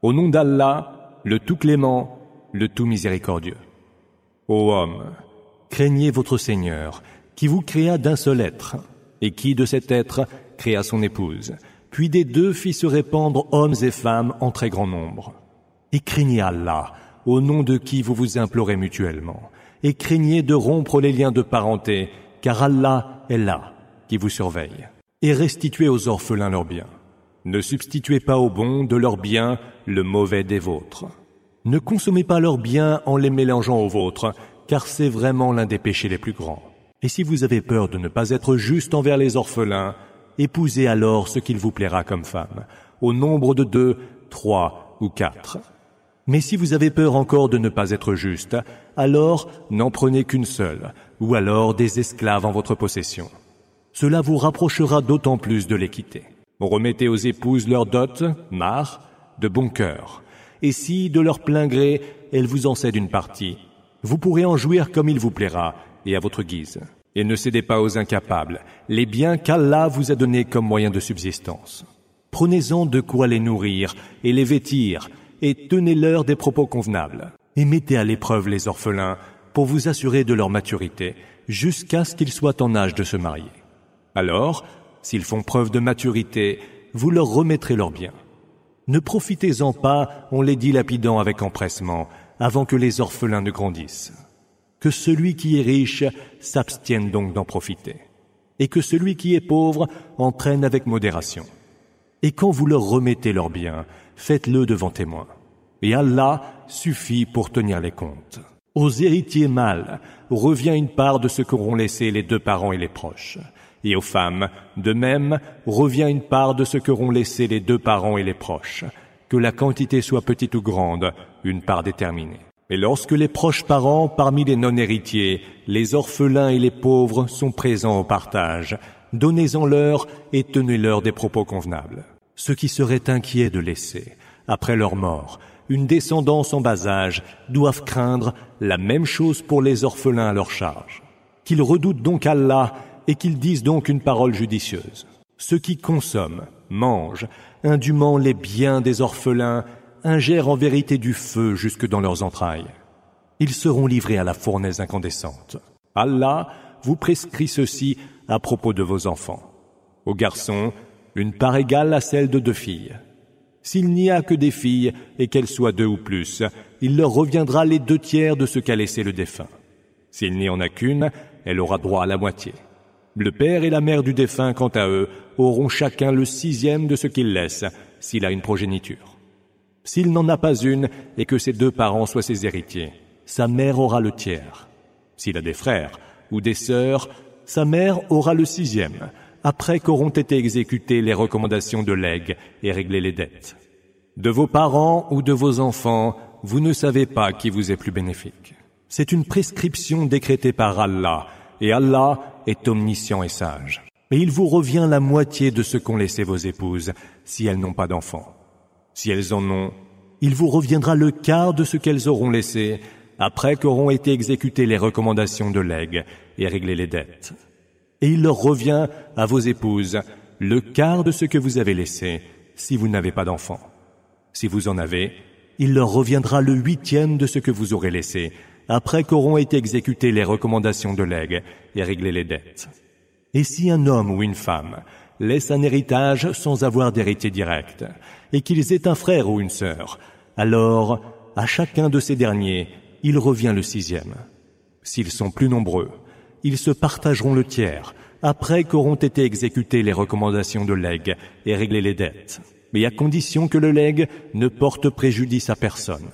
Au nom d'Allah, le tout clément, le tout miséricordieux. Ô homme, craignez votre Seigneur, qui vous créa d'un seul être, et qui de cet être créa son épouse, puis des deux fit se répandre hommes et femmes en très grand nombre. Et craignez Allah, au nom de qui vous vous implorez mutuellement, et craignez de rompre les liens de parenté, car Allah est là, qui vous surveille. Et restituez aux orphelins leurs biens. Ne substituez pas aux bons de leurs biens le mauvais des vôtres. Ne consommez pas leurs biens en les mélangeant aux vôtres, car c'est vraiment l'un des péchés les plus grands. Et si vous avez peur de ne pas être juste envers les orphelins, épousez alors ce qu'il vous plaira comme femme, au nombre de deux, trois ou quatre. Mais si vous avez peur encore de ne pas être juste, alors n'en prenez qu'une seule, ou alors des esclaves en votre possession. Cela vous rapprochera d'autant plus de l'équité. Remettez aux épouses leur dot, mar, de bon cœur. Et si, de leur plein gré, elles vous en cèdent une partie, vous pourrez en jouir comme il vous plaira et à votre guise. Et ne cédez pas aux incapables, les biens qu'Allah vous a donnés comme moyen de subsistance. Prenez-en de quoi les nourrir et les vêtir, et tenez-leur des propos convenables. Et mettez à l'épreuve les orphelins pour vous assurer de leur maturité, jusqu'à ce qu'ils soient en âge de se marier. Alors, S'ils font preuve de maturité, vous leur remettrez leurs biens. Ne profitez-en pas en les dilapidant avec empressement, avant que les orphelins ne grandissent. Que celui qui est riche s'abstienne donc d'en profiter, et que celui qui est pauvre en avec modération. Et quand vous leur remettez leurs biens, faites-le devant témoins. Et Allah suffit pour tenir les comptes. Aux héritiers mâles revient une part de ce qu'auront laissé les deux parents et les proches aux femmes, de même, revient une part de ce qu'auront laissé les deux parents et les proches, que la quantité soit petite ou grande, une part déterminée. Et lorsque les proches parents, parmi les non-héritiers, les orphelins et les pauvres sont présents au partage, donnez-en-leur et tenez-leur des propos convenables. Ceux qui seraient inquiets de laisser, après leur mort, une descendance en bas âge, doivent craindre la même chose pour les orphelins à leur charge. Qu'ils redoutent donc Allah et qu'ils disent donc une parole judicieuse. Ceux qui consomment, mangent, indûment les biens des orphelins, ingèrent en vérité du feu jusque dans leurs entrailles. Ils seront livrés à la fournaise incandescente. Allah vous prescrit ceci à propos de vos enfants. Aux garçons, une part égale à celle de deux filles. S'il n'y a que des filles, et qu'elles soient deux ou plus, il leur reviendra les deux tiers de ce qu'a laissé le défunt. S'il n'y en a qu'une, elle aura droit à la moitié. Le père et la mère du défunt, quant à eux, auront chacun le sixième de ce qu'il laisse, s'il a une progéniture. S'il n'en a pas une et que ses deux parents soient ses héritiers, sa mère aura le tiers. S'il a des frères ou des sœurs, sa mère aura le sixième, après qu'auront été exécutées les recommandations de legs et réglées les dettes. De vos parents ou de vos enfants, vous ne savez pas qui vous est plus bénéfique. C'est une prescription décrétée par Allah, et Allah est omniscient et sage. Mais il vous revient la moitié de ce qu'ont laissé vos épouses, si elles n'ont pas d'enfants. Si elles en ont, il vous reviendra le quart de ce qu'elles auront laissé, après qu'auront été exécutées les recommandations de legs et réglées les dettes. Et il leur revient à vos épouses le quart de ce que vous avez laissé, si vous n'avez pas d'enfants. Si vous en avez, il leur reviendra le huitième de ce que vous aurez laissé, après qu'auront été exécutées les recommandations de legs et réglées les dettes. Et si un homme ou une femme laisse un héritage sans avoir d'héritier direct, et qu'ils aient un frère ou une sœur, alors à chacun de ces derniers, il revient le sixième. S'ils sont plus nombreux, ils se partageront le tiers, après qu'auront été exécutées les recommandations de legs et réglées les dettes, mais à condition que le legs ne porte préjudice à personne.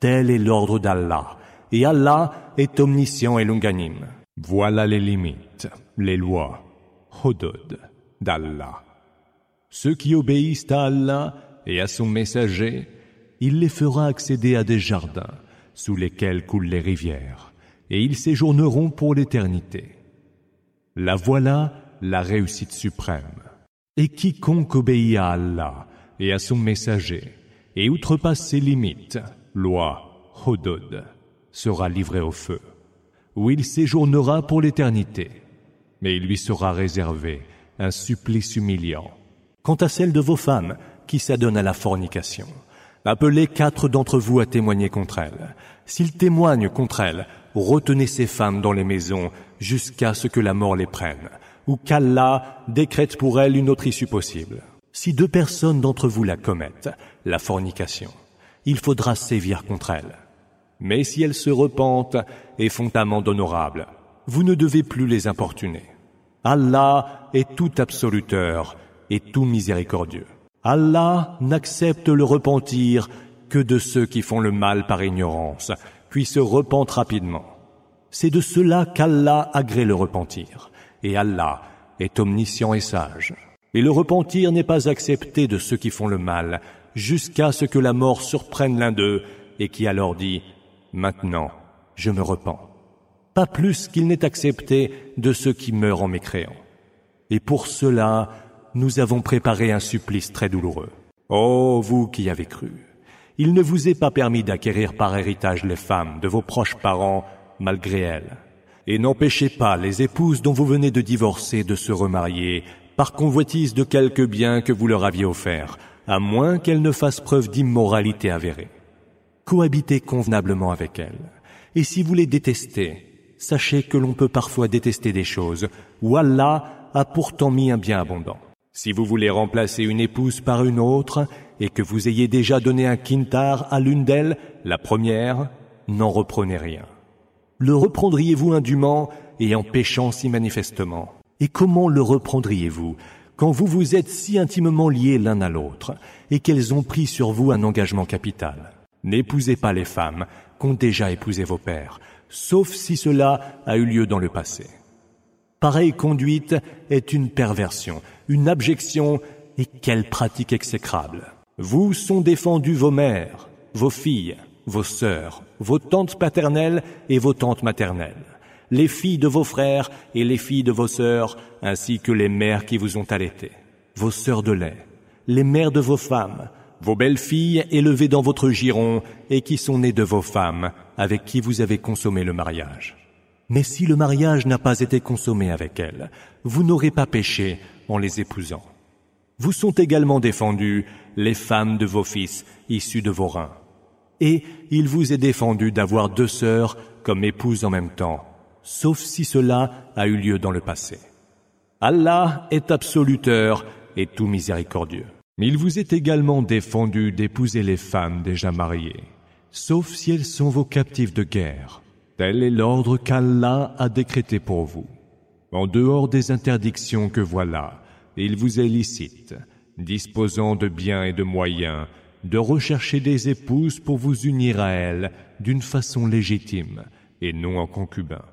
Tel est l'ordre d'Allah et Allah est omniscient et longanime. Voilà les limites, les lois, Hodod, d'Allah. Ceux qui obéissent à Allah et à son messager, il les fera accéder à des jardins sous lesquels coulent les rivières, et ils séjourneront pour l'éternité. La voilà la réussite suprême. Et quiconque obéit à Allah et à son messager, et outrepasse ses limites, loi, Hodod, sera livré au feu, où il séjournera pour l'éternité, mais il lui sera réservé un supplice humiliant. Quant à celle de vos femmes qui s'adonnent à la fornication, Appelez quatre d'entre vous à témoigner contre elles. S'ils témoignent contre elles, retenez ces femmes dans les maisons jusqu'à ce que la mort les prenne, ou qu'Allah décrète pour elles une autre issue possible. Si deux personnes d'entre vous la commettent, la fornication, il faudra sévir contre elles. Mais si elles se repentent et font amende honorable, vous ne devez plus les importuner. Allah est tout absoluteur et tout miséricordieux. Allah n'accepte le repentir que de ceux qui font le mal par ignorance, puis se repentent rapidement. C'est de cela qu'Allah agrée le repentir, et Allah est omniscient et sage. Et le repentir n'est pas accepté de ceux qui font le mal, jusqu'à ce que la mort surprenne l'un d'eux, et qui alors dit, Maintenant, je me repens. Pas plus qu'il n'est accepté de ceux qui meurent en mécréant. Et pour cela, nous avons préparé un supplice très douloureux. Ô vous qui avez cru, il ne vous est pas permis d'acquérir par héritage les femmes de vos proches parents malgré elles. Et n'empêchez pas les épouses dont vous venez de divorcer de se remarier par convoitise de quelques biens que vous leur aviez offerts, à moins qu'elles ne fassent preuve d'immoralité avérée. Cohabitez convenablement avec elles. Et si vous les détestez, sachez que l'on peut parfois détester des choses où Allah a pourtant mis un bien abondant. Si vous voulez remplacer une épouse par une autre, et que vous ayez déjà donné un quintar à l'une d'elles, la première, n'en reprenez rien. Le reprendriez-vous indûment et en péchant si manifestement? Et comment le reprendriez-vous quand vous vous êtes si intimement liés l'un à l'autre et qu'elles ont pris sur vous un engagement capital? N'épousez pas les femmes qu'ont déjà épousé vos pères, sauf si cela a eu lieu dans le passé. Pareille conduite est une perversion, une abjection, et quelle pratique exécrable. Vous sont défendus vos mères, vos filles, vos sœurs, vos tantes paternelles et vos tantes maternelles, les filles de vos frères et les filles de vos sœurs, ainsi que les mères qui vous ont allaités, vos sœurs de lait, les mères de vos femmes, vos belles filles élevées dans votre giron et qui sont nées de vos femmes, avec qui vous avez consommé le mariage. Mais si le mariage n'a pas été consommé avec elles, vous n'aurez pas péché en les épousant. Vous sont également défendus les femmes de vos fils issus de vos reins. Et il vous est défendu d'avoir deux sœurs comme épouses en même temps, sauf si cela a eu lieu dans le passé. Allah est absoluteur et tout miséricordieux. Il vous est également défendu d'épouser les femmes déjà mariées, sauf si elles sont vos captifs de guerre Tel est l'ordre qu'Allah a décrété pour vous. En dehors des interdictions que voilà, il vous est licite, disposant de biens et de moyens, de rechercher des épouses pour vous unir à elles d'une façon légitime et non en concubin.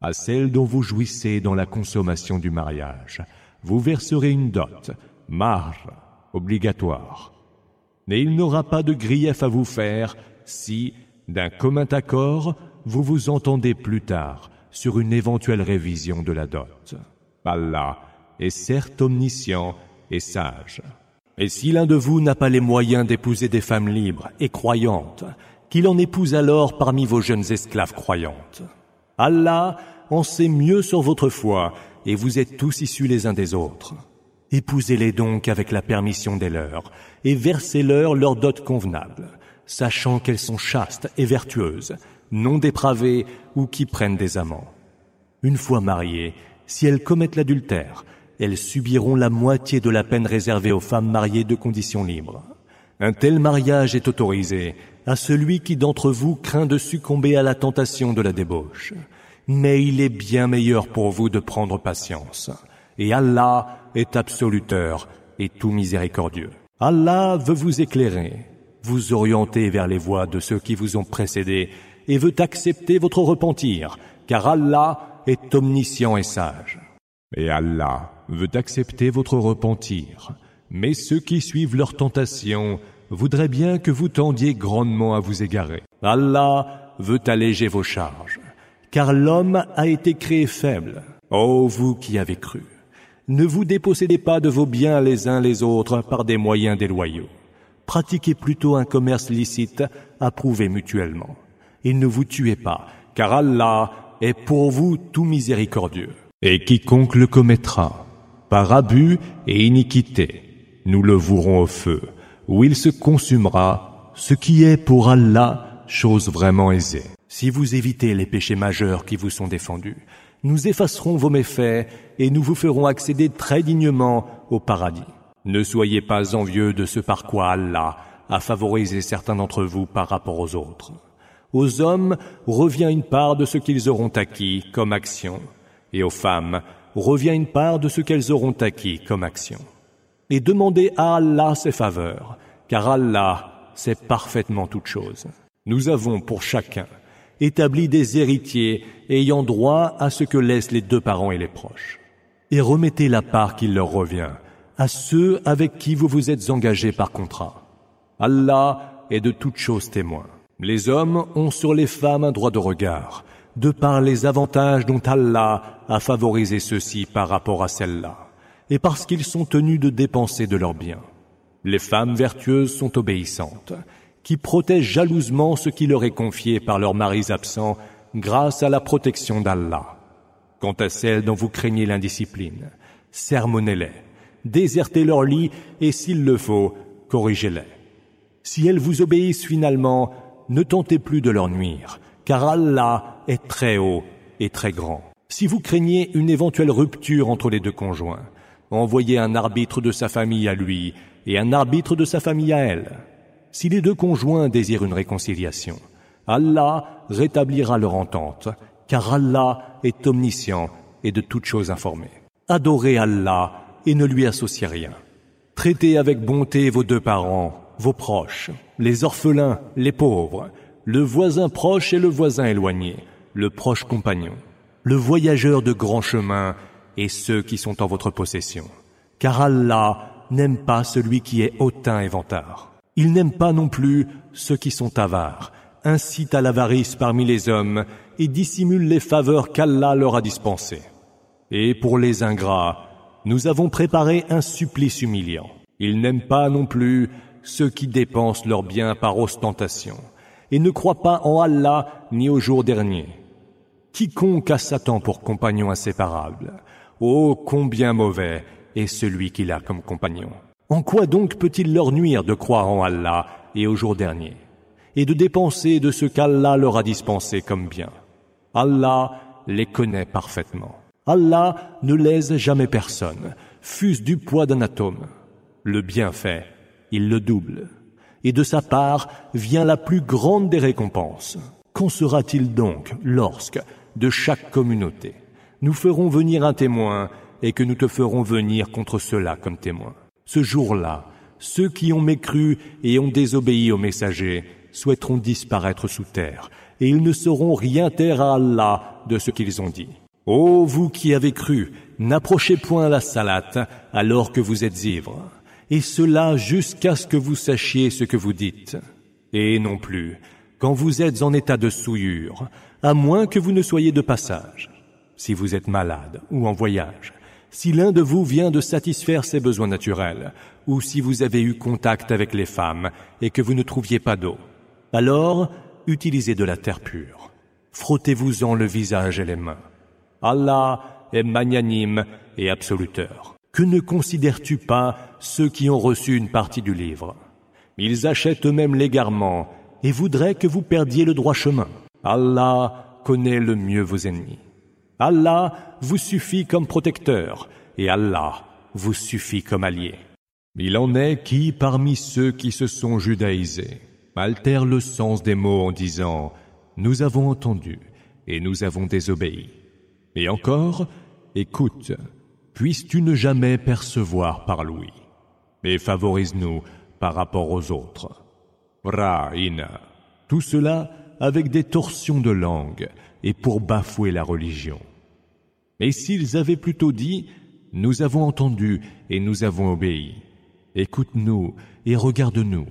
À celles dont vous jouissez dans la consommation du mariage, vous verserez une dot, marge, obligatoire. Mais il n'aura pas de grief à vous faire si, d'un commun accord, vous vous entendez plus tard sur une éventuelle révision de la dot. Allah est certes omniscient et sage. Et si l'un de vous n'a pas les moyens d'épouser des femmes libres et croyantes, qu'il en épouse alors parmi vos jeunes esclaves croyantes? Allah en sait mieux sur votre foi, et vous êtes tous issus les uns des autres. Épousez-les donc avec la permission des leurs, et versez-leur leur dot convenable, sachant qu'elles sont chastes et vertueuses, non dépravées ou qui prennent des amants. Une fois mariées, si elles commettent l'adultère, elles subiront la moitié de la peine réservée aux femmes mariées de conditions libres. Un tel mariage est autorisé à celui qui d'entre vous craint de succomber à la tentation de la débauche. Mais il est bien meilleur pour vous de prendre patience. Et Allah est absoluteur et tout miséricordieux. Allah veut vous éclairer, vous orienter vers les voies de ceux qui vous ont précédés et veut accepter votre repentir, car Allah est omniscient et sage. Et Allah veut accepter votre repentir, mais ceux qui suivent leur tentation voudraient bien que vous tendiez grandement à vous égarer. Allah veut alléger vos charges, car l'homme a été créé faible. Ô vous qui avez cru, ne vous dépossédez pas de vos biens les uns les autres par des moyens déloyaux. Pratiquez plutôt un commerce licite approuvé mutuellement et ne vous tuez pas, car Allah est pour vous tout miséricordieux. Et quiconque le commettra, par abus et iniquité, nous le vouerons au feu, où il se consumera ce qui est pour Allah chose vraiment aisée. Si vous évitez les péchés majeurs qui vous sont défendus, nous effacerons vos méfaits et nous vous ferons accéder très dignement au paradis. Ne soyez pas envieux de ce par quoi Allah a favorisé certains d'entre vous par rapport aux autres. Aux hommes revient une part de ce qu'ils auront acquis comme action, et aux femmes revient une part de ce qu'elles auront acquis comme action. Et demandez à Allah ses faveurs, car Allah sait parfaitement toutes choses. Nous avons pour chacun établi des héritiers ayant droit à ce que laissent les deux parents et les proches. Et remettez la part qui leur revient à ceux avec qui vous vous êtes engagés par contrat. Allah est de toutes choses témoin. Les hommes ont sur les femmes un droit de regard, de par les avantages dont Allah a favorisé ceux-ci par rapport à celles-là, et parce qu'ils sont tenus de dépenser de leurs biens. Les femmes vertueuses sont obéissantes, qui protègent jalousement ce qui leur est confié par leurs maris absents grâce à la protection d'Allah. Quant à celles dont vous craignez l'indiscipline, sermonnez-les, désertez leur lit et s'il le faut, corrigez-les. Si elles vous obéissent finalement, ne tentez plus de leur nuire, car Allah est très haut et très grand. Si vous craignez une éventuelle rupture entre les deux conjoints, envoyez un arbitre de sa famille à lui et un arbitre de sa famille à elle. Si les deux conjoints désirent une réconciliation, Allah rétablira leur entente, car Allah est omniscient et de toutes choses informé. Adorez Allah et ne lui associez rien. Traitez avec bonté vos deux parents, vos proches, les orphelins, les pauvres, le voisin proche et le voisin éloigné, le proche compagnon, le voyageur de grand chemin et ceux qui sont en votre possession. Car Allah n'aime pas celui qui est hautain et vantard. Il n'aime pas non plus ceux qui sont avares, incitent à l'avarice parmi les hommes et dissimulent les faveurs qu'Allah leur a dispensées. Et pour les ingrats, nous avons préparé un supplice humiliant. Ils n'aiment pas non plus ceux qui dépensent leurs biens par ostentation et ne croient pas en Allah ni au jour dernier. Quiconque a Satan pour compagnon inséparable, oh combien mauvais est celui qu'il a comme compagnon. En quoi donc peut-il leur nuire de croire en Allah et au jour dernier, et de dépenser de ce qu'Allah leur a dispensé comme bien Allah les connaît parfaitement. Allah ne lèse jamais personne, fût-ce du poids d'un atome. Le bienfait, il le double et de sa part vient la plus grande des récompenses. Qu'en sera-t-il donc lorsque, de chaque communauté, nous ferons venir un témoin et que nous te ferons venir contre cela comme témoin? Ce jour-là, ceux qui ont mécru et ont désobéi aux messagers souhaiteront disparaître sous terre, et ils ne sauront rien taire à Allah de ce qu'ils ont dit. Ô vous qui avez cru, n'approchez point la salate alors que vous êtes ivres et cela jusqu'à ce que vous sachiez ce que vous dites. Et non plus, quand vous êtes en état de souillure, à moins que vous ne soyez de passage. Si vous êtes malade ou en voyage, si l'un de vous vient de satisfaire ses besoins naturels, ou si vous avez eu contact avec les femmes et que vous ne trouviez pas d'eau, alors utilisez de la terre pure. Frottez-vous-en le visage et les mains. Allah est magnanime et absoluteur. Que ne considères-tu pas ceux qui ont reçu une partie du livre? Ils achètent eux-mêmes l'égarement et voudraient que vous perdiez le droit chemin. Allah connaît le mieux vos ennemis. Allah vous suffit comme protecteur et Allah vous suffit comme allié. Il en est qui, parmi ceux qui se sont judaïsés, altèrent le sens des mots en disant ⁇ Nous avons entendu et nous avons désobéi ⁇ Et encore, écoute, puisses-tu ne jamais percevoir par l'ouïe, et favorise-nous par rapport aux autres. Ra'ina. Tout cela avec des torsions de langue et pour bafouer la religion. Et s'ils avaient plutôt dit, nous avons entendu et nous avons obéi, écoute-nous et regarde-nous,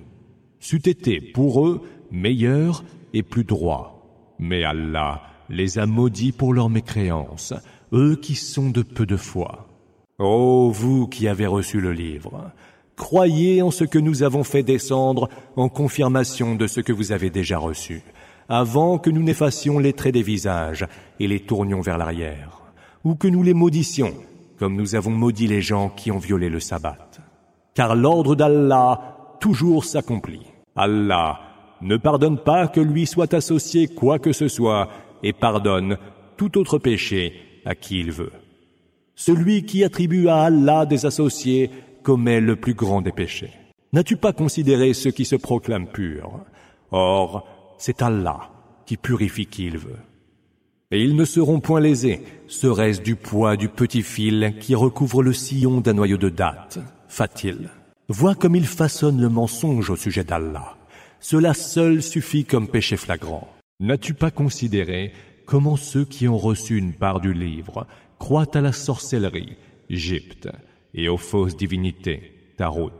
c'eût été pour eux meilleur et plus droit. Mais Allah les a maudits pour leur mécréance, eux qui sont de peu de foi. Ô vous qui avez reçu le livre, croyez en ce que nous avons fait descendre en confirmation de ce que vous avez déjà reçu, avant que nous n'effacions les traits des visages et les tournions vers l'arrière, ou que nous les maudissions, comme nous avons maudit les gens qui ont violé le sabbat. Car l'ordre d'Allah toujours s'accomplit. Allah ne pardonne pas que lui soit associé quoi que ce soit et pardonne tout autre péché à qui il veut. Celui qui attribue à Allah des associés commet le plus grand des péchés. N'as-tu pas considéré ceux qui se proclament purs Or, c'est Allah qui purifie qui il veut. Et ils ne seront point lésés, serait-ce du poids du petit fil qui recouvre le sillon d'un noyau de date, Fatil. Vois comme il façonne le mensonge au sujet d'Allah. Cela seul suffit comme péché flagrant. N'as-tu pas considéré comment ceux qui ont reçu une part du livre croient à la sorcellerie, Égypte, et aux fausses divinités, Tarot,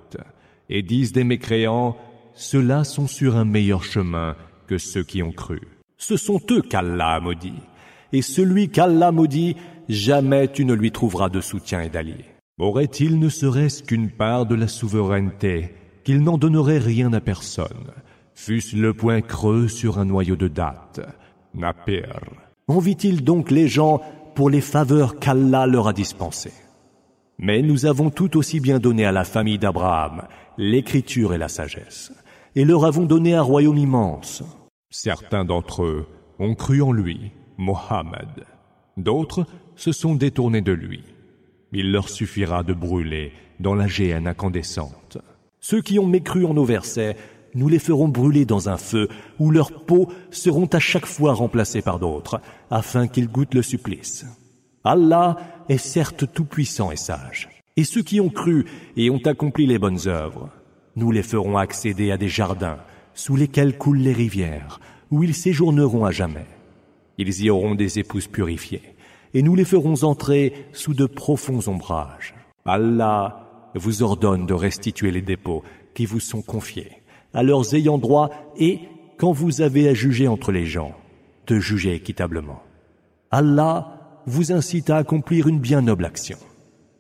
et disent des mécréants, ceux-là sont sur un meilleur chemin que ceux qui ont cru. Ce sont eux qu'Allah a maudit. Et celui qu'Allah maudit, jamais tu ne lui trouveras de soutien et d'allié. Aurait-il ne serait-ce qu'une part de la souveraineté, qu'il n'en donnerait rien à personne, fût-ce le point creux sur un noyau de date, Napir. Envie-t-il donc les gens pour les faveurs qu'Allah leur a dispensées? Mais nous avons tout aussi bien donné à la famille d'Abraham l'écriture et la sagesse, et leur avons donné un royaume immense. Certains d'entre eux ont cru en lui, Mohammed. D'autres se sont détournés de lui. Il leur suffira de brûler dans la géhenne incandescente. Ceux qui ont mécru en nos versets, nous les ferons brûler dans un feu où leurs peaux seront à chaque fois remplacées par d'autres, afin qu'ils goûtent le supplice. Allah est certes tout-puissant et sage. Et ceux qui ont cru et ont accompli les bonnes œuvres, nous les ferons accéder à des jardins sous lesquels coulent les rivières, où ils séjourneront à jamais. Ils y auront des épouses purifiées, et nous les ferons entrer sous de profonds ombrages. Allah vous ordonne de restituer les dépôts qui vous sont confiés à leurs ayants droit et, quand vous avez à juger entre les gens, de juger équitablement. Allah vous incite à accomplir une bien noble action.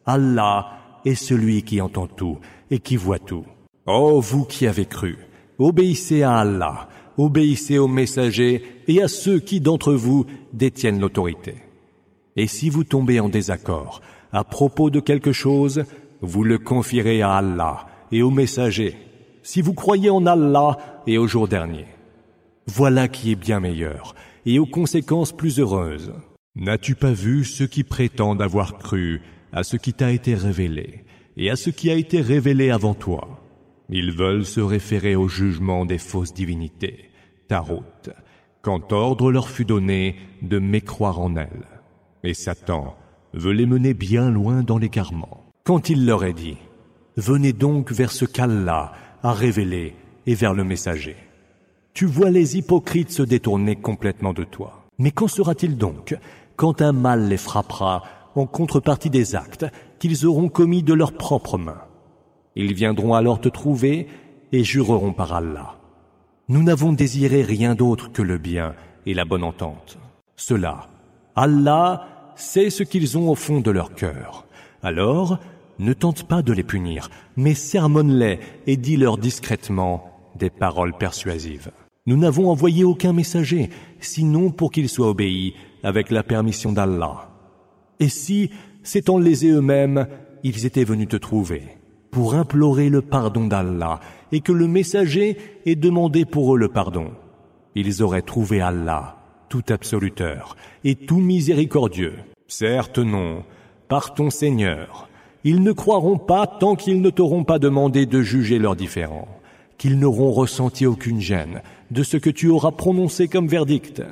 Allah est celui qui entend tout et qui voit tout. Ô vous qui avez cru, obéissez à Allah obéissez aux messagers et à ceux qui d'entre vous détiennent l'autorité. Et si vous tombez en désaccord à propos de quelque chose, vous le confierez à Allah et aux messagers, si vous croyez en Allah et au jour dernier. Voilà qui est bien meilleur et aux conséquences plus heureuses. N'as-tu pas vu ceux qui prétendent avoir cru à ce qui t'a été révélé et à ce qui a été révélé avant toi? Ils veulent se référer au jugement des fausses divinités, Tarot, quand ordre leur fut donné de mécroire en elles. Et Satan veut les mener bien loin dans l'égarement. Quand il leur est dit, venez donc vers ce qu'Allah a révélé et vers le messager. Tu vois les hypocrites se détourner complètement de toi. Mais qu'en sera-t-il donc quand un mal les frappera en contrepartie des actes qu'ils auront commis de leurs propres mains? Ils viendront alors te trouver et jureront par Allah. Nous n'avons désiré rien d'autre que le bien et la bonne entente. Cela, Allah sait ce qu'ils ont au fond de leur cœur. Alors, ne tente pas de les punir, mais sermonne-les et dis-leur discrètement des paroles persuasives. Nous n'avons envoyé aucun messager, sinon pour qu'ils soient obéis avec la permission d'Allah. Et si, s'étant lésés eux-mêmes, ils étaient venus te trouver pour implorer le pardon d'Allah et que le messager ait demandé pour eux le pardon. Ils auraient trouvé Allah, tout absoluteur et tout miséricordieux. Certes non, par ton Seigneur. Ils ne croiront pas tant qu'ils ne t'auront pas demandé de juger leurs différends, qu'ils n'auront ressenti aucune gêne de ce que tu auras prononcé comme verdict,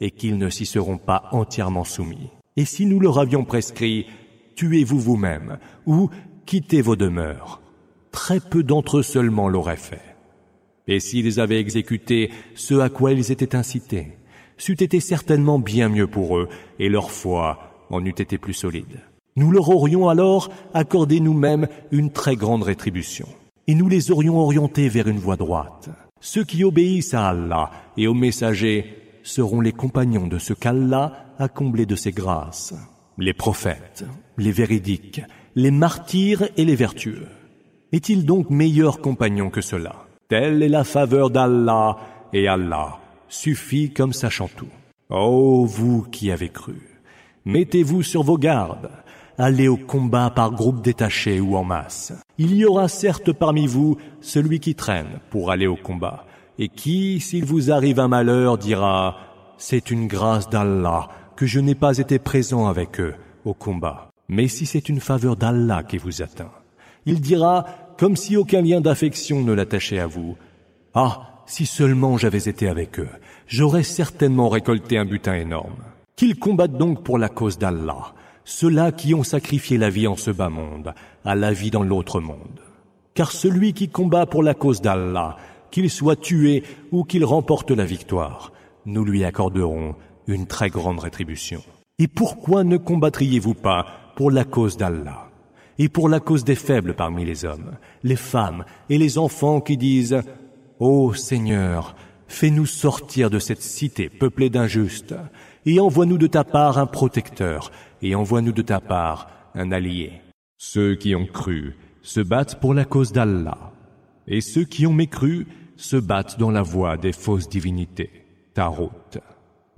et qu'ils ne s'y seront pas entièrement soumis. Et si nous leur avions prescrit, tuez-vous vous-même, ou quittez vos demeures. Très peu d'entre eux seulement l'auraient fait. Et s'ils avaient exécuté ce à quoi ils étaient incités, c'eût été certainement bien mieux pour eux, et leur foi en eût été plus solide. Nous leur aurions alors accordé nous-mêmes une très grande rétribution, et nous les aurions orientés vers une voie droite. Ceux qui obéissent à Allah et aux messagers seront les compagnons de ce qu'Allah a comblé de ses grâces. Les prophètes, les véridiques, les martyrs et les vertueux. Est-il donc meilleur compagnon que cela? Telle est la faveur d'Allah, et Allah suffit comme sachant tout. Ô vous qui avez cru, mettez-vous sur vos gardes, allez au combat par groupe détaché ou en masse. Il y aura certes parmi vous celui qui traîne pour aller au combat, et qui, s'il vous arrive un malheur, dira, c'est une grâce d'Allah que je n'ai pas été présent avec eux au combat. Mais si c'est une faveur d'Allah qui vous atteint, il dira, comme si aucun lien d'affection ne l'attachait à vous, Ah, si seulement j'avais été avec eux, j'aurais certainement récolté un butin énorme. Qu'ils combattent donc pour la cause d'Allah, ceux-là qui ont sacrifié la vie en ce bas monde, à la vie dans l'autre monde. Car celui qui combat pour la cause d'Allah, qu'il soit tué ou qu'il remporte la victoire, nous lui accorderons une très grande rétribution. Et pourquoi ne combattriez-vous pas pour la cause d'Allah? Et pour la cause des faibles parmi les hommes, les femmes et les enfants qui disent Ô Seigneur, fais-nous sortir de cette cité peuplée d'injustes, et envoie-nous de ta part un protecteur, et envoie-nous de ta part un allié. Ceux qui ont cru se battent pour la cause d'Allah, et ceux qui ont mécru se battent dans la voie des fausses divinités, Tarot.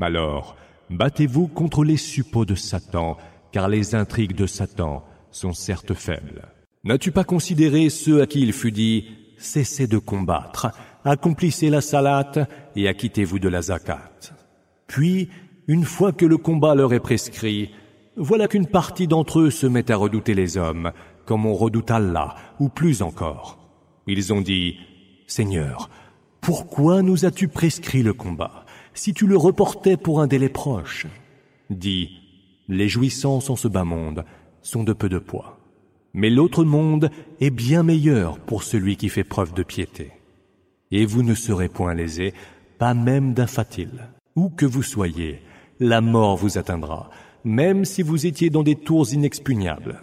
Alors, battez-vous contre les suppôts de Satan, car les intrigues de Satan sont certes faibles. N'as-tu pas considéré ceux à qui il fut dit Cessez de combattre, accomplissez la salate et acquittez-vous de la zakat. Puis, une fois que le combat leur est prescrit, voilà qu'une partie d'entre eux se met à redouter les hommes, comme on redoute Allah, ou plus encore. Ils ont dit, Seigneur, pourquoi nous as-tu prescrit le combat, si tu le reportais pour un délai proche Dis, les jouissances en ce bas monde sont de peu de poids. Mais l'autre monde est bien meilleur pour celui qui fait preuve de piété. Et vous ne serez point lésés, pas même d'un fatil. Où que vous soyez, la mort vous atteindra, même si vous étiez dans des tours inexpugnables.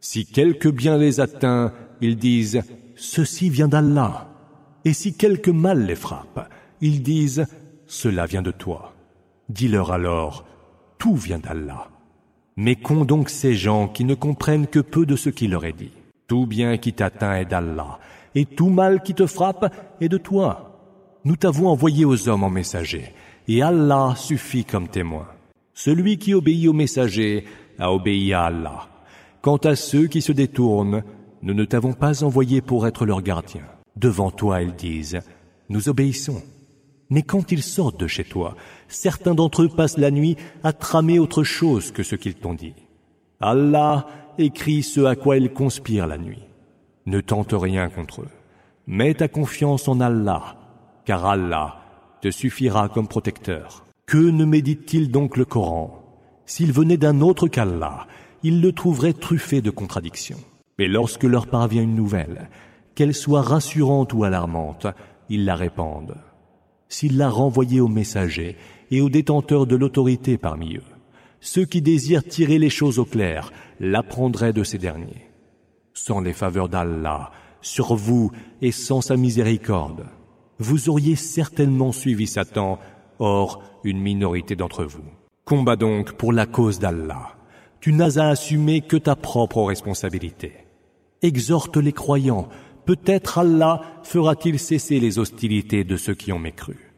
Si quelque bien les atteint, ils disent Ceci vient d'Allah. Et si quelque mal les frappe, ils disent Cela vient de toi. Dis-leur alors Tout vient d'Allah. Qu'ont donc ces gens qui ne comprennent que peu de ce qu'il leur est dit Tout bien qui t'atteint est d'Allah, et tout mal qui te frappe est de toi. Nous t'avons envoyé aux hommes en messager, et Allah suffit comme témoin. Celui qui obéit au messager a obéi à Allah. Quant à ceux qui se détournent, nous ne t'avons pas envoyé pour être leur gardien. Devant toi, ils disent, nous obéissons. Mais quand ils sortent de chez toi, certains d'entre eux passent la nuit à tramer autre chose que ce qu'ils t'ont dit. Allah écrit ce à quoi ils conspirent la nuit. Ne tente rien contre eux. Mets ta confiance en Allah, car Allah te suffira comme protecteur. Que ne médite-t-il donc le Coran? S'il venait d'un autre qu'Allah, il le trouverait truffé de contradictions. Mais lorsque leur parvient une nouvelle, qu'elle soit rassurante ou alarmante, ils la répandent s'il l'a renvoyé aux messagers et aux détenteurs de l'autorité parmi eux. Ceux qui désirent tirer les choses au clair l'apprendraient de ces derniers. Sans les faveurs d'Allah, sur vous et sans sa miséricorde, vous auriez certainement suivi Satan, or une minorité d'entre vous. Combat donc pour la cause d'Allah. Tu n'as à assumer que ta propre responsabilité. Exhorte les croyants peut-être Allah fera-t-il cesser les hostilités de ceux qui ont mécru.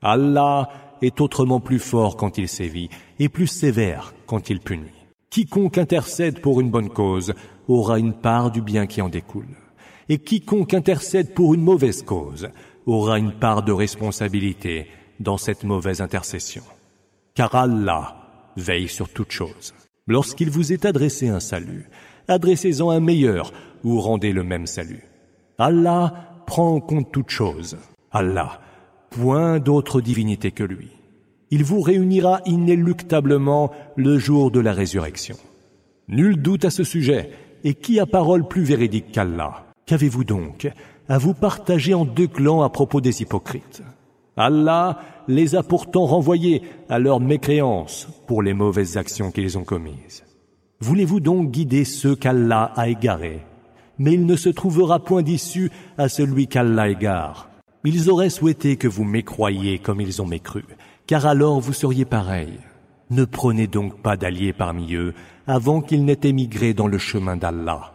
Allah est autrement plus fort quand il sévit et plus sévère quand il punit. Quiconque intercède pour une bonne cause aura une part du bien qui en découle. Et quiconque intercède pour une mauvaise cause aura une part de responsabilité dans cette mauvaise intercession. Car Allah veille sur toute chose. Lorsqu'il vous est adressé un salut, adressez-en un meilleur ou rendez le même salut. Allah prend en compte toutes choses. Allah, point d'autre divinité que lui. Il vous réunira inéluctablement le jour de la résurrection. Nul doute à ce sujet, et qui a parole plus véridique qu'Allah? Qu'avez-vous donc à vous partager en deux clans à propos des hypocrites? Allah les a pourtant renvoyés à leur mécréance pour les mauvaises actions qu'ils ont commises. Voulez-vous donc guider ceux qu'Allah a égarés? Mais il ne se trouvera point d'issue à celui qu'Allah égare. Ils auraient souhaité que vous mécroyiez comme ils ont mécru, car alors vous seriez pareils. Ne prenez donc pas d'alliés parmi eux avant qu'ils n'aient émigré dans le chemin d'Allah.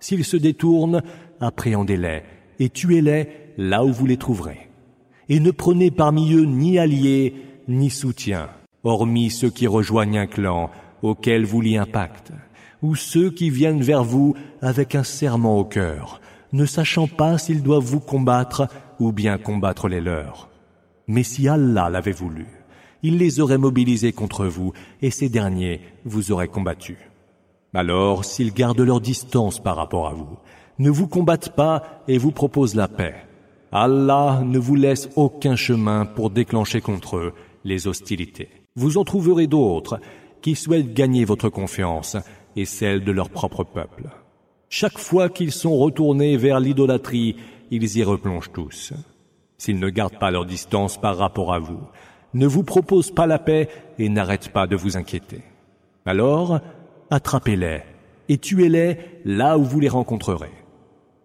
S'ils se détournent, appréhendez-les et tuez-les là où vous les trouverez. Et ne prenez parmi eux ni alliés ni soutien, hormis ceux qui rejoignent un clan auquel vous liez un pacte ou ceux qui viennent vers vous avec un serment au cœur, ne sachant pas s'ils doivent vous combattre ou bien combattre les leurs. Mais si Allah l'avait voulu, il les aurait mobilisés contre vous, et ces derniers vous auraient combattu. Alors, s'ils gardent leur distance par rapport à vous, ne vous combattent pas et vous proposent la paix, Allah ne vous laisse aucun chemin pour déclencher contre eux les hostilités. Vous en trouverez d'autres qui souhaitent gagner votre confiance et celle de leur propre peuple. Chaque fois qu'ils sont retournés vers l'idolâtrie, ils y replongent tous. S'ils ne gardent pas leur distance par rapport à vous, ne vous proposent pas la paix et n'arrêtent pas de vous inquiéter. Alors, attrapez-les et tuez-les là où vous les rencontrerez.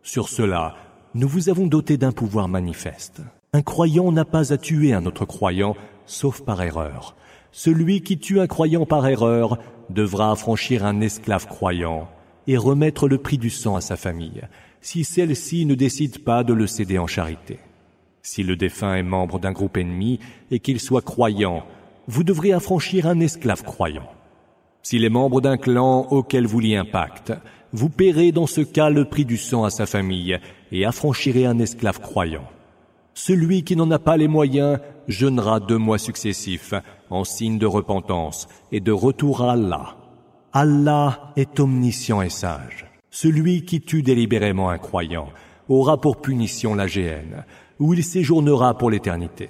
Sur cela, nous vous avons doté d'un pouvoir manifeste. Un croyant n'a pas à tuer un autre croyant, sauf par erreur. Celui qui tue un croyant par erreur devra affranchir un esclave croyant et remettre le prix du sang à sa famille, si celle-ci ne décide pas de le céder en charité. Si le défunt est membre d'un groupe ennemi et qu'il soit croyant, vous devrez affranchir un esclave croyant. S'il est membre d'un clan auquel vous liez un pacte, vous paierez dans ce cas le prix du sang à sa famille et affranchirez un esclave croyant. Celui qui n'en a pas les moyens jeûnera deux mois successifs en signe de repentance et de retour à Allah. Allah est omniscient et sage. Celui qui tue délibérément un croyant aura pour punition la géhenne, où il séjournera pour l'éternité.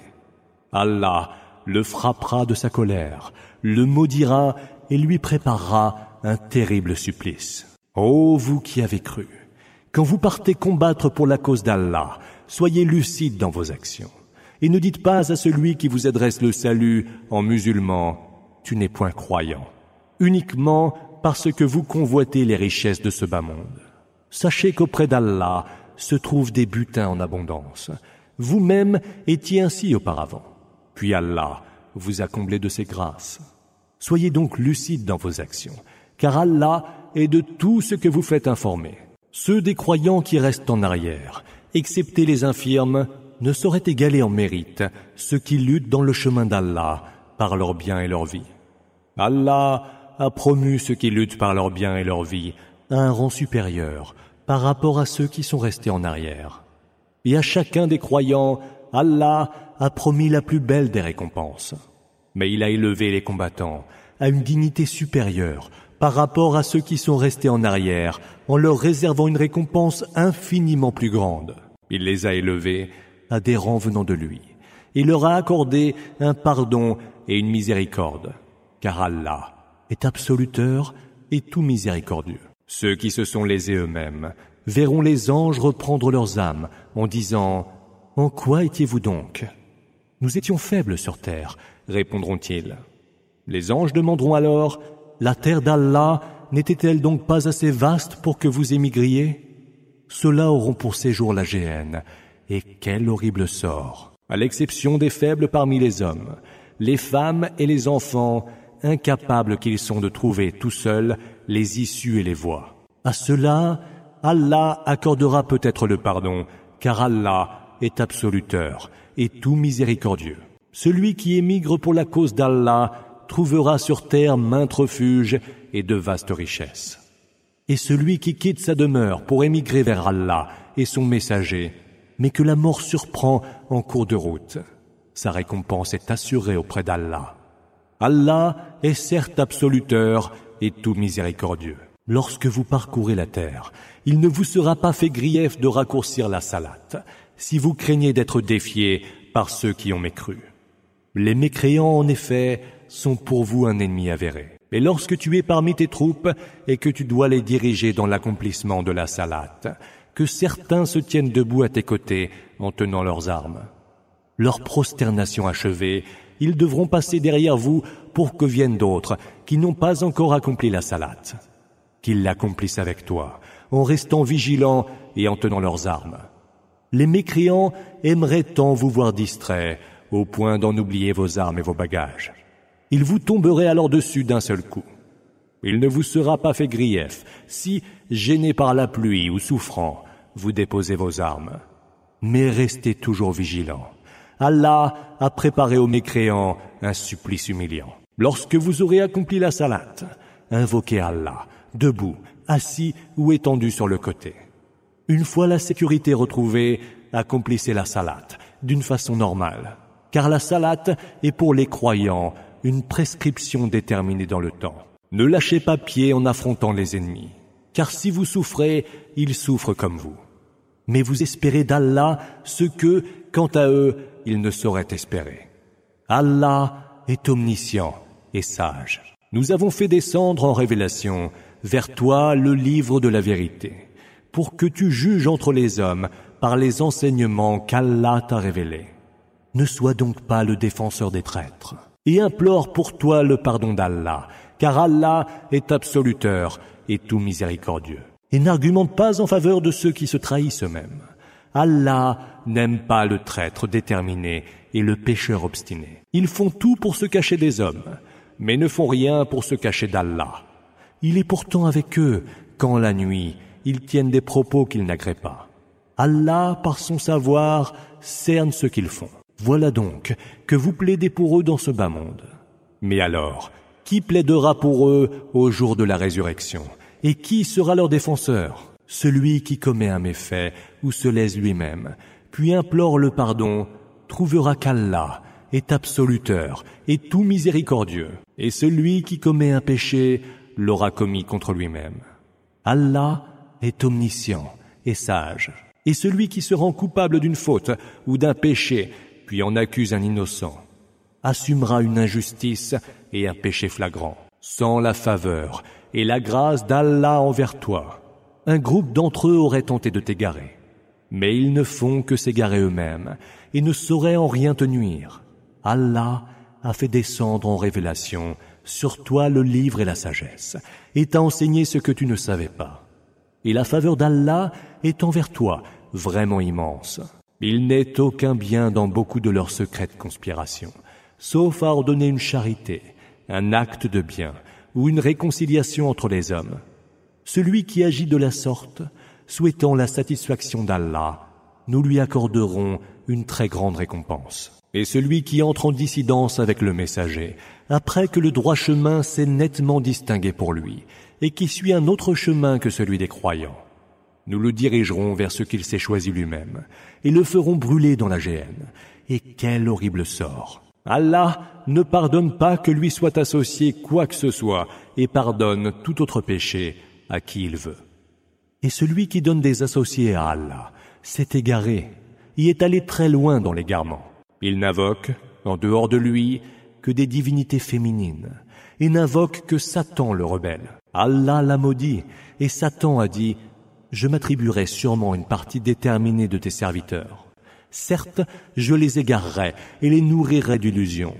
Allah le frappera de sa colère, le maudira et lui préparera un terrible supplice. Ô vous qui avez cru, quand vous partez combattre pour la cause d'Allah, soyez lucide dans vos actions. Et ne dites pas à celui qui vous adresse le salut en musulman, tu n'es point croyant, uniquement parce que vous convoitez les richesses de ce bas monde. Sachez qu'auprès d'Allah se trouvent des butins en abondance. Vous-même étiez ainsi auparavant. Puis Allah vous a comblé de ses grâces. Soyez donc lucide dans vos actions, car Allah est de tout ce que vous faites informer. Ceux des croyants qui restent en arrière, excepté les infirmes, ne sauraient égaler en mérite ceux qui luttent dans le chemin d'Allah par leur bien et leur vie. Allah a promu ceux qui luttent par leur bien et leur vie à un rang supérieur par rapport à ceux qui sont restés en arrière. Et à chacun des croyants, Allah a promis la plus belle des récompenses. Mais il a élevé les combattants à une dignité supérieure par rapport à ceux qui sont restés en arrière, en leur réservant une récompense infiniment plus grande. Il les a élevés à des rangs venant de lui, et leur a accordé un pardon et une miséricorde, car Allah est absoluteur et tout miséricordieux. Ceux qui se sont lésés eux-mêmes verront les anges reprendre leurs âmes en disant En quoi étiez-vous donc? Nous étions faibles sur terre, répondront-ils. Les anges demanderont alors la terre d'Allah n'était-elle donc pas assez vaste pour que vous émigriez? Ceux-là auront pour séjour la géhenne. Et quel horrible sort À l'exception des faibles parmi les hommes, les femmes et les enfants, incapables qu'ils sont de trouver tout seuls les issues et les voies. À cela, Allah accordera peut-être le pardon, car Allah est absoluteur et tout miséricordieux. Celui qui émigre pour la cause d'Allah trouvera sur terre maintes refuges et de vastes richesses. Et celui qui quitte sa demeure pour émigrer vers Allah et son messager, mais que la mort surprend en cours de route, sa récompense est assurée auprès d'Allah. Allah est certes absoluteur et tout miséricordieux. Lorsque vous parcourez la terre, il ne vous sera pas fait grief de raccourcir la salate, si vous craignez d'être défiés par ceux qui ont mécru. Les mécréants, en effet, sont pour vous un ennemi avéré. Mais lorsque tu es parmi tes troupes et que tu dois les diriger dans l'accomplissement de la salate, que certains se tiennent debout à tes côtés en tenant leurs armes. Leur prosternation achevée, ils devront passer derrière vous pour que viennent d'autres qui n'ont pas encore accompli la salate. Qu'ils l'accomplissent avec toi, en restant vigilants et en tenant leurs armes. Les mécréants aimeraient tant vous voir distraits, au point d'en oublier vos armes et vos bagages il vous tomberait alors dessus d'un seul coup. Il ne vous sera pas fait grief si, gêné par la pluie ou souffrant, vous déposez vos armes. Mais restez toujours vigilants. Allah a préparé aux mécréants un supplice humiliant. Lorsque vous aurez accompli la salate, invoquez Allah debout, assis ou étendu sur le côté. Une fois la sécurité retrouvée, accomplissez la salate d'une façon normale, car la salate est pour les croyants une prescription déterminée dans le temps. Ne lâchez pas pied en affrontant les ennemis, car si vous souffrez, ils souffrent comme vous. Mais vous espérez d'Allah ce que, quant à eux, ils ne sauraient espérer. Allah est omniscient et sage. Nous avons fait descendre en révélation vers toi le livre de la vérité, pour que tu juges entre les hommes par les enseignements qu'Allah t'a révélés. Ne sois donc pas le défenseur des traîtres, et implore pour toi le pardon d'Allah, car Allah est absoluteur et tout miséricordieux. Et n'argumente pas en faveur de ceux qui se trahissent eux-mêmes. Allah n'aime pas le traître déterminé et le pécheur obstiné. Ils font tout pour se cacher des hommes, mais ne font rien pour se cacher d'Allah. Il est pourtant avec eux quand la nuit ils tiennent des propos qu'ils n'agréent pas. Allah, par son savoir, cerne ce qu'ils font. Voilà donc que vous plaidez pour eux dans ce bas monde. Mais alors, qui plaidera pour eux au jour de la résurrection? Et qui sera leur défenseur? Celui qui commet un méfait ou se lèse lui-même, puis implore le pardon, trouvera qu'Allah est absoluteur et tout miséricordieux, et celui qui commet un péché l'aura commis contre lui-même. Allah est omniscient et sage, et celui qui se rend coupable d'une faute ou d'un péché, puis en accuse un innocent, assumera une injustice et un péché flagrant, sans la faveur et la grâce d'Allah envers toi. Un groupe d'entre eux aurait tenté de t'égarer, mais ils ne font que s'égarer eux-mêmes et ne sauraient en rien te nuire. Allah a fait descendre en révélation sur toi le livre et la sagesse, et t'a enseigné ce que tu ne savais pas. Et la faveur d'Allah est envers toi vraiment immense. Il n'est aucun bien dans beaucoup de leurs secrètes conspirations, sauf à ordonner une charité, un acte de bien ou une réconciliation entre les hommes. Celui qui agit de la sorte, souhaitant la satisfaction d'Allah, nous lui accorderons une très grande récompense. Et celui qui entre en dissidence avec le messager, après que le droit chemin s'est nettement distingué pour lui, et qui suit un autre chemin que celui des croyants, nous le dirigerons vers ce qu'il s'est choisi lui-même, et le ferons brûler dans la géhenne. Et quel horrible sort Allah ne pardonne pas que lui soit associé quoi que ce soit, et pardonne tout autre péché à qui il veut. Et celui qui donne des associés à Allah s'est égaré, y est allé très loin dans l'égarement. Il n'invoque, en dehors de lui, que des divinités féminines, et n'invoque que Satan le rebelle. Allah l'a maudit, et Satan a dit, je m'attribuerai sûrement une partie déterminée de tes serviteurs. Certes, je les égarerai et les nourrirai d'illusions.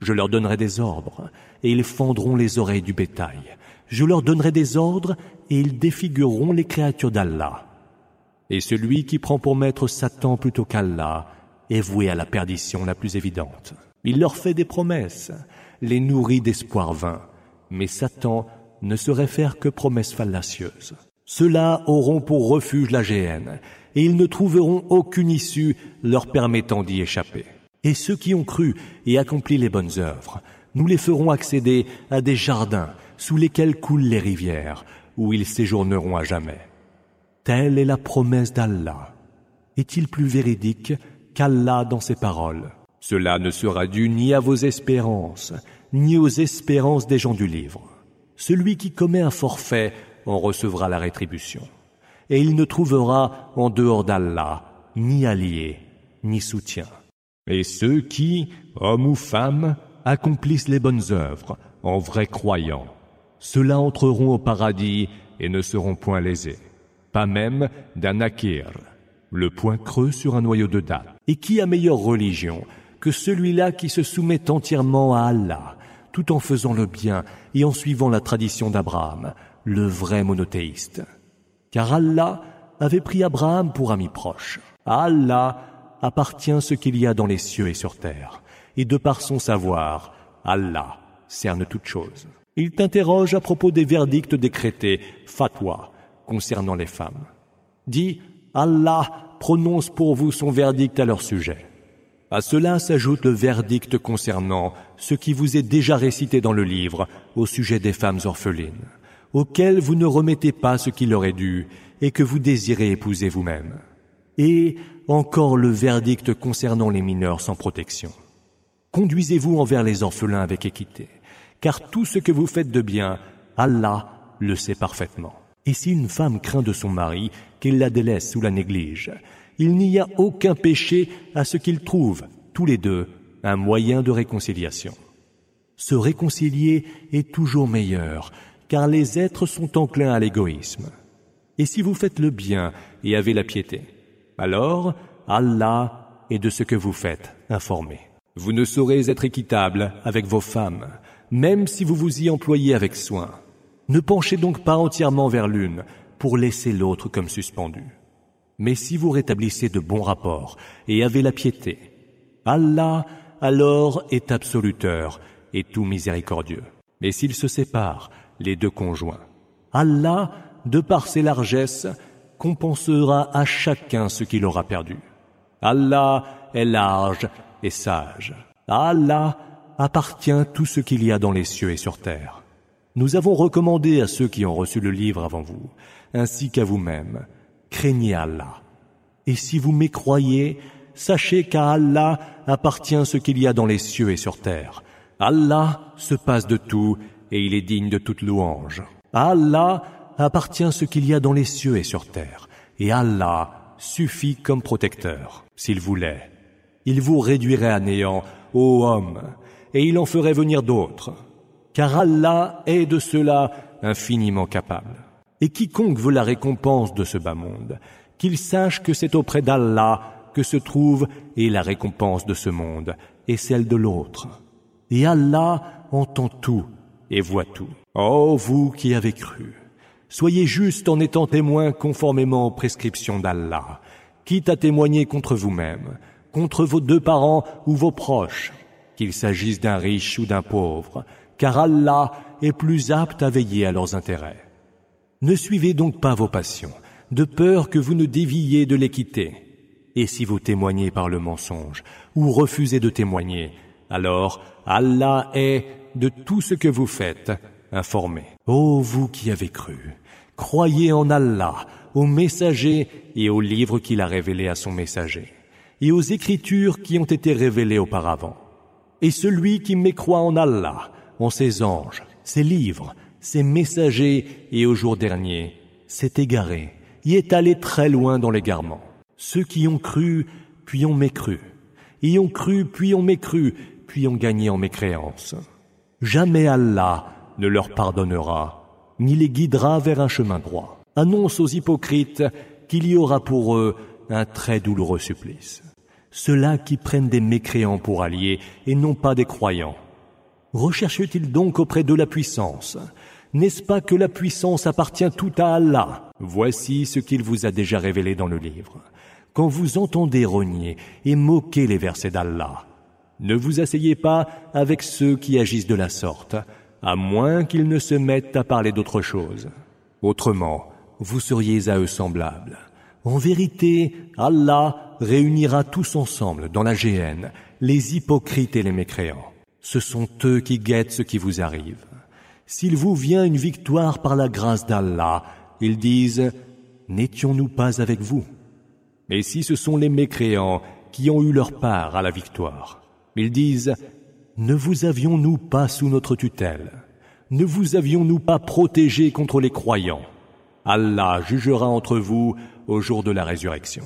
Je leur donnerai des ordres, et ils fendront les oreilles du bétail. Je leur donnerai des ordres, et ils défigureront les créatures d'Allah. Et celui qui prend pour maître Satan plutôt qu'Allah est voué à la perdition la plus évidente. Il leur fait des promesses, les nourrit d'espoir vain, mais Satan ne saurait faire que promesses fallacieuses. Ceux-là auront pour refuge la géhenne, et ils ne trouveront aucune issue leur permettant d'y échapper. Et ceux qui ont cru et accompli les bonnes œuvres, nous les ferons accéder à des jardins sous lesquels coulent les rivières, où ils séjourneront à jamais. Telle est la promesse d'Allah. Est-il plus véridique qu'Allah dans ses paroles Cela ne sera dû ni à vos espérances, ni aux espérances des gens du livre. Celui qui commet un forfait en recevra la rétribution. Et il ne trouvera en dehors d'Allah ni allié, ni soutien. Et ceux qui, hommes ou femmes, accomplissent les bonnes œuvres en vrais croyants, ceux-là entreront au paradis et ne seront point lésés pas même d'un akir, le point creux sur un noyau de dattes. Et qui a meilleure religion que celui-là qui se soumet entièrement à Allah, tout en faisant le bien et en suivant la tradition d'Abraham, le vrai monothéiste? Car Allah avait pris Abraham pour ami proche. À Allah appartient ce qu'il y a dans les cieux et sur terre, et de par son savoir, Allah cerne toutes choses. Il t'interroge à propos des verdicts décrétés, fatwa, concernant les femmes. Dit Allah prononce pour vous son verdict à leur sujet. À cela s'ajoute le verdict concernant ce qui vous est déjà récité dans le livre au sujet des femmes orphelines, auxquels vous ne remettez pas ce qui leur est dû et que vous désirez épouser vous-même. Et encore le verdict concernant les mineurs sans protection. Conduisez-vous envers les orphelins avec équité, car tout ce que vous faites de bien, Allah le sait parfaitement. Et si une femme craint de son mari qu'il la délaisse ou la néglige, il n'y a aucun péché à ce qu'ils trouvent, tous les deux, un moyen de réconciliation. Se réconcilier est toujours meilleur, car les êtres sont enclins à l'égoïsme. Et si vous faites le bien et avez la piété, alors Allah est de ce que vous faites informé. Vous ne saurez être équitable avec vos femmes, même si vous vous y employez avec soin. Ne penchez donc pas entièrement vers l'une pour laisser l'autre comme suspendue. Mais si vous rétablissez de bons rapports et avez la piété, Allah alors est absoluteur et tout miséricordieux. Mais s'ils se séparent, les deux conjoints, Allah, de par ses largesses, compensera à chacun ce qu'il aura perdu. Allah est large et sage. Allah appartient tout ce qu'il y a dans les cieux et sur terre. Nous avons recommandé à ceux qui ont reçu le livre avant vous, ainsi qu'à vous-même, craignez Allah. Et si vous mécroyez, sachez qu'à Allah appartient ce qu'il y a dans les cieux et sur terre. Allah se passe de tout et il est digne de toute louange. À Allah appartient ce qu'il y a dans les cieux et sur terre. Et Allah suffit comme protecteur, s'il voulait. Il vous réduirait à néant, ô homme, et il en ferait venir d'autres. Car Allah est de cela infiniment capable. Et quiconque veut la récompense de ce bas monde, qu'il sache que c'est auprès d'Allah que se trouve et la récompense de ce monde et celle de l'autre. Et Allah entend tout et voit tout. Oh vous qui avez cru, soyez juste en étant témoin conformément aux prescriptions d'Allah, quitte à témoigner contre vous-même, contre vos deux parents ou vos proches, qu'il s'agisse d'un riche ou d'un pauvre, car Allah est plus apte à veiller à leurs intérêts. Ne suivez donc pas vos passions, de peur que vous ne déviez de l'équité. Et si vous témoignez par le mensonge, ou refusez de témoigner, alors Allah est de tout ce que vous faites informé. Ô vous qui avez cru, croyez en Allah, au messager et au livre qu'il a révélé à son messager, et aux écritures qui ont été révélées auparavant. Et celui qui mécroit en Allah, en ses anges, ses livres, ses messagers et au jour dernier, s'est égaré, y est allé très loin dans l'égarement. Ceux qui ont cru, puis ont mécru, y ont cru, puis ont mécru, puis ont gagné en mécréance. Jamais Allah ne leur pardonnera, ni les guidera vers un chemin droit. Annonce aux hypocrites qu'il y aura pour eux un très douloureux supplice. Ceux-là qui prennent des mécréants pour alliés et non pas des croyants. Recherchent-ils donc auprès de la puissance? N'est-ce pas que la puissance appartient tout à Allah? Voici ce qu'il vous a déjà révélé dans le livre. Quand vous entendez rogner et moquer les versets d'Allah, ne vous asseyez pas avec ceux qui agissent de la sorte, à moins qu'ils ne se mettent à parler d'autre chose. Autrement, vous seriez à eux semblables. En vérité, Allah réunira tous ensemble dans la géhenne les hypocrites et les mécréants. Ce sont eux qui guettent ce qui vous arrive. S'il vous vient une victoire par la grâce d'Allah, ils disent N'étions-nous pas avec vous? Mais si ce sont les mécréants qui ont eu leur part à la victoire, ils disent, ne vous avions-nous pas sous notre tutelle? Ne vous avions-nous pas protégé contre les croyants? Allah jugera entre vous au jour de la résurrection.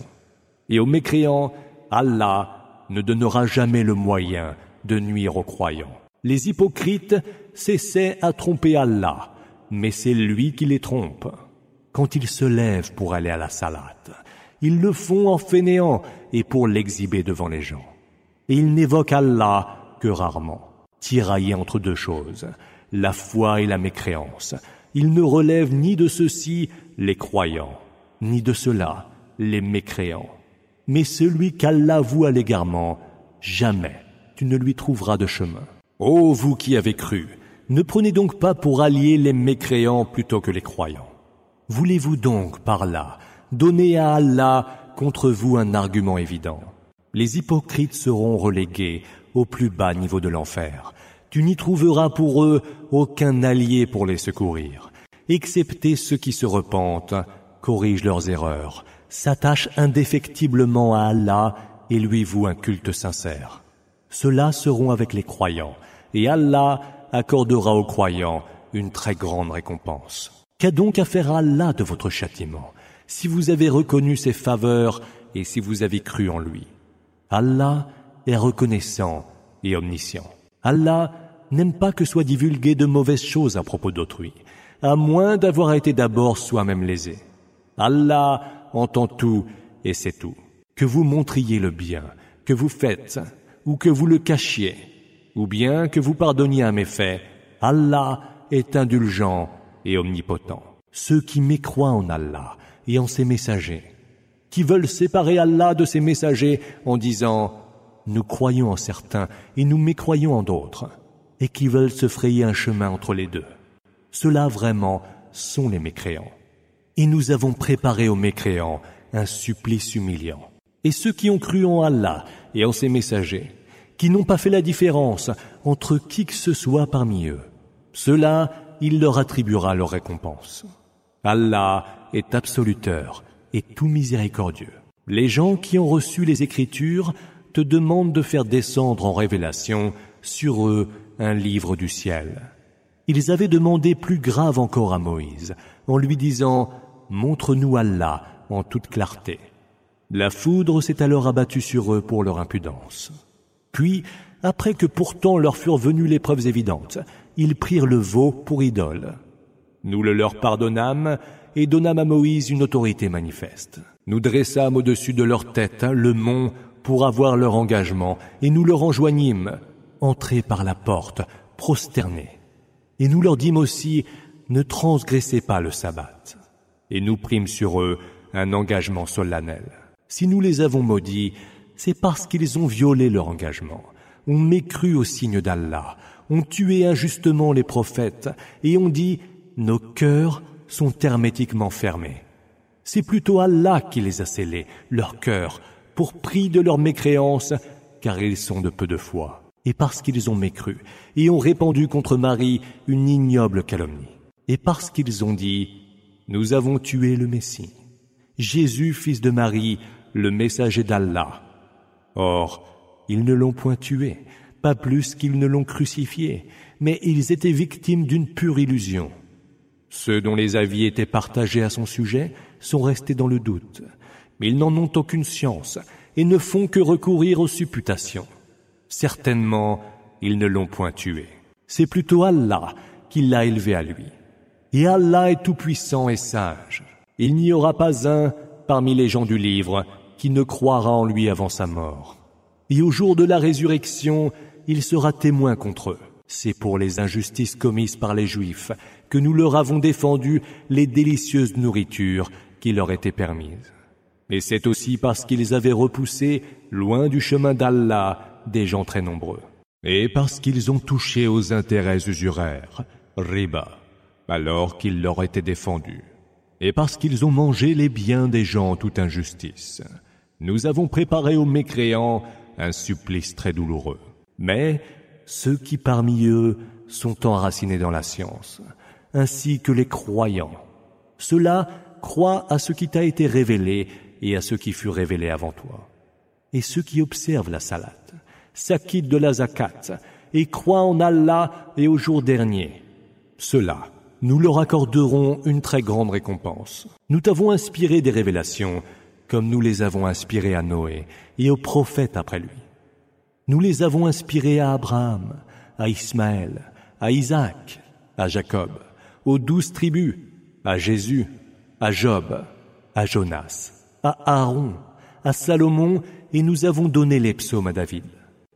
Et aux mécréants, Allah ne donnera jamais le moyen de nuire aux croyants. Les hypocrites cessaient à tromper Allah, mais c'est lui qui les trompe. Quand ils se lèvent pour aller à la salade, ils le font en fainéant et pour l'exhiber devant les gens et il n'évoque Allah que rarement, tiraillé entre deux choses, la foi et la mécréance. Il ne relève ni de ceux-ci les croyants, ni de ceux-là les mécréants. Mais celui qu'Allah voue à l'égarement, jamais tu ne lui trouveras de chemin. Ô vous qui avez cru, ne prenez donc pas pour allier les mécréants plutôt que les croyants. Voulez-vous donc par là donner à Allah contre vous un argument évident? Les hypocrites seront relégués au plus bas niveau de l'enfer. Tu n'y trouveras pour eux aucun allié pour les secourir. excepté ceux qui se repentent, corrigent leurs erreurs, s'attachent indéfectiblement à Allah et lui vouent un culte sincère. Ceux-là seront avec les croyants, et Allah accordera aux croyants une très grande récompense. Qu'a donc à faire Allah de votre châtiment, si vous avez reconnu ses faveurs et si vous avez cru en lui? Allah est reconnaissant et omniscient. Allah n'aime pas que soient divulguées de mauvaises choses à propos d'autrui, à moins d'avoir été d'abord soi-même lésé. Allah entend tout et sait tout. Que vous montriez le bien, que vous faites, ou que vous le cachiez, ou bien que vous pardonniez un méfait, Allah est indulgent et omnipotent. Ceux qui mécroient en Allah et en ses messagers, qui veulent séparer Allah de ses messagers en disant nous croyons en certains et nous mécroyons en d'autres, et qui veulent se frayer un chemin entre les deux. Ceux-là vraiment sont les mécréants. Et nous avons préparé aux mécréants un supplice humiliant. Et ceux qui ont cru en Allah et en ses messagers, qui n'ont pas fait la différence entre qui que ce soit parmi eux, ceux-là, il leur attribuera leur récompense. Allah est absoluteur et tout miséricordieux. Les gens qui ont reçu les Écritures te demandent de faire descendre en révélation sur eux un livre du ciel. Ils avaient demandé plus grave encore à Moïse, en lui disant Montre-nous Allah en toute clarté. La foudre s'est alors abattue sur eux pour leur impudence. Puis, après que pourtant leur furent venues les preuves évidentes, ils prirent le veau pour idole. Nous le leur pardonnâmes et donnâmes à Moïse une autorité manifeste. Nous dressâmes au-dessus de leur tête le mont pour avoir leur engagement, et nous leur enjoignîmes, entrez par la porte, prosternés. Et nous leur dîmes aussi, ne transgressez pas le sabbat. Et nous prîmes sur eux un engagement solennel. Si nous les avons maudits, c'est parce qu'ils ont violé leur engagement, ont mécru au signe d'Allah, ont tué injustement les prophètes, et ont dit, nos cœurs sont hermétiquement fermés. C'est plutôt Allah qui les a scellés, leurs cœurs, pour prix de leur mécréance, car ils sont de peu de foi, et parce qu'ils ont mécru, et ont répandu contre Marie une ignoble calomnie, et parce qu'ils ont dit, nous avons tué le Messie, Jésus, fils de Marie, le messager d'Allah. Or, ils ne l'ont point tué, pas plus qu'ils ne l'ont crucifié, mais ils étaient victimes d'une pure illusion. Ceux dont les avis étaient partagés à son sujet sont restés dans le doute mais ils n'en ont aucune science et ne font que recourir aux supputations. Certainement, ils ne l'ont point tué. C'est plutôt Allah qui l'a élevé à lui. Et Allah est tout-puissant et sage. Il n'y aura pas un parmi les gens du livre qui ne croira en lui avant sa mort. Et au jour de la résurrection, il sera témoin contre eux. C'est pour les injustices commises par les Juifs que nous leur avons défendu les délicieuses nourritures qui leur étaient permises. Mais c'est aussi parce qu'ils avaient repoussé, loin du chemin d'Allah, des gens très nombreux. Et parce qu'ils ont touché aux intérêts usuraires, riba, alors qu'ils leur étaient défendus. Et parce qu'ils ont mangé les biens des gens en toute injustice. Nous avons préparé aux mécréants un supplice très douloureux. Mais ceux qui parmi eux sont enracinés dans la science, ainsi que les croyants, ceux-là croient à ce qui t'a été révélé et à ceux qui furent révélés avant toi. Et ceux qui observent la salat, s'acquittent de la zakat et croient en Allah et au jour dernier. Ceux-là, nous leur accorderons une très grande récompense. Nous t'avons inspiré des révélations comme nous les avons inspirées à Noé et aux prophètes après lui. Nous les avons inspirés à Abraham, à Ismaël, à Isaac, à Jacob, aux douze tribus, à Jésus, à Job, à Jonas, à Aaron, à Salomon, et nous avons donné les psaumes à David.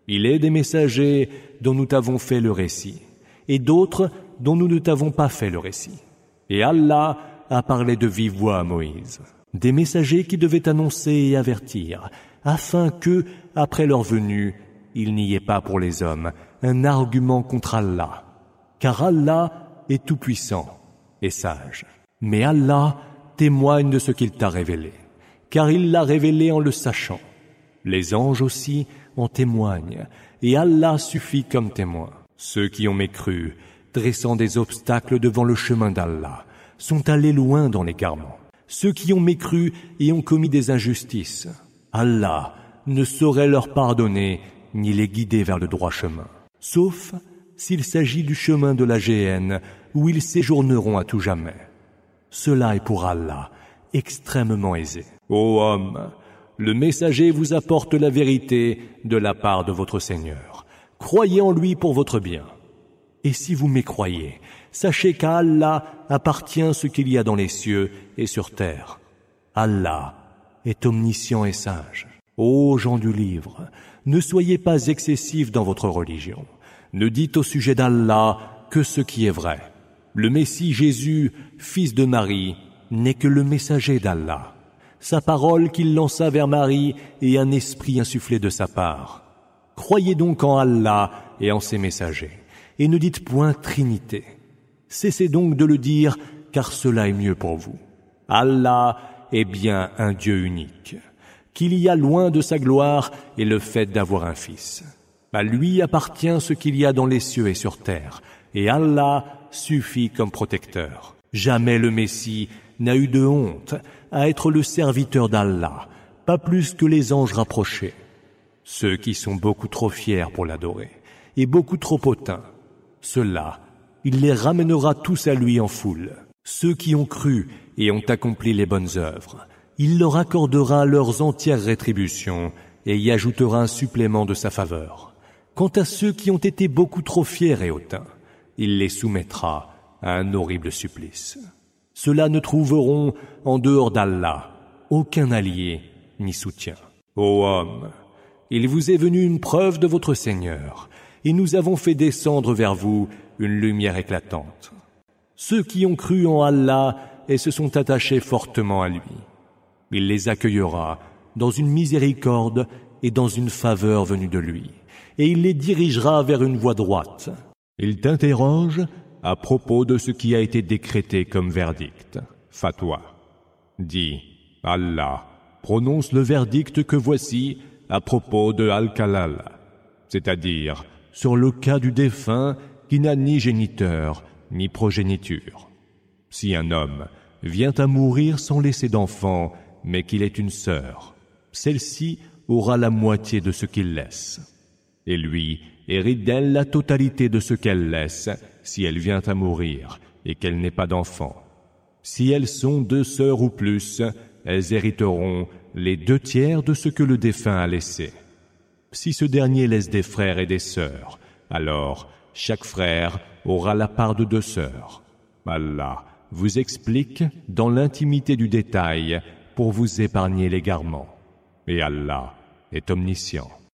Il est des messagers dont nous t'avons fait le récit, et d'autres dont nous ne t'avons pas fait le récit. Et Allah a parlé de vive voix à Moïse, des messagers qui devaient annoncer et avertir, afin que, après leur venue, il n'y ait pas pour les hommes un argument contre Allah, car Allah est tout-puissant et sage. Mais Allah témoigne de ce qu'il t'a révélé car il l'a révélé en le sachant. Les anges aussi en témoignent, et Allah suffit comme témoin. Ceux qui ont mécru, dressant des obstacles devant le chemin d'Allah, sont allés loin dans l'égarement. Ceux qui ont mécru et ont commis des injustices, Allah ne saurait leur pardonner ni les guider vers le droit chemin, sauf s'il s'agit du chemin de la géhenne où ils séjourneront à tout jamais. Cela est pour Allah extrêmement aisé. Ô homme, le messager vous apporte la vérité de la part de votre Seigneur. Croyez en lui pour votre bien. Et si vous mécroyez, sachez qu'à Allah appartient ce qu'il y a dans les cieux et sur terre. Allah est omniscient et sage. Ô gens du livre, ne soyez pas excessifs dans votre religion. Ne dites au sujet d'Allah que ce qui est vrai. Le Messie Jésus, fils de Marie, n'est que le messager d'Allah. Sa parole qu'il lança vers Marie est un esprit insufflé de sa part. Croyez donc en Allah et en ses messagers, et ne dites point Trinité. Cessez donc de le dire, car cela est mieux pour vous. Allah est bien un Dieu unique qu'il y a loin de sa gloire et le fait d'avoir un fils. À lui appartient ce qu'il y a dans les cieux et sur terre, et Allah suffit comme protecteur. Jamais le Messie n'a eu de honte à être le serviteur d'Allah, pas plus que les anges rapprochés. Ceux qui sont beaucoup trop fiers pour l'adorer, et beaucoup trop hautains, ceux-là, il les ramènera tous à lui en foule. Ceux qui ont cru et ont accompli les bonnes œuvres, il leur accordera leurs entières rétributions et y ajoutera un supplément de sa faveur. Quant à ceux qui ont été beaucoup trop fiers et hautains, il les soumettra à un horrible supplice. Ceux-là ne trouveront, en dehors d'Allah, aucun allié ni soutien. Ô homme, il vous est venu une preuve de votre Seigneur, et nous avons fait descendre vers vous une lumière éclatante. Ceux qui ont cru en Allah et se sont attachés fortement à lui, il les accueillera dans une miséricorde et dans une faveur venue de lui, et il les dirigera vers une voie droite. Il t'interroge à propos de ce qui a été décrété comme verdict. Fatwa. Dis, Allah prononce le verdict que voici à propos de Al-Kalal, c'est-à-dire sur le cas du défunt qui n'a ni géniteur ni progéniture. Si un homme vient à mourir sans laisser d'enfant mais qu'il est une sœur. Celle-ci aura la moitié de ce qu'il laisse. Et lui hérite d'elle la totalité de ce qu'elle laisse si elle vient à mourir et qu'elle n'ait pas d'enfant. Si elles sont deux sœurs ou plus, elles hériteront les deux tiers de ce que le défunt a laissé. Si ce dernier laisse des frères et des sœurs, alors chaque frère aura la part de deux sœurs. Allah vous explique dans l'intimité du détail pour vous épargner l'égarement. Et Allah est omniscient.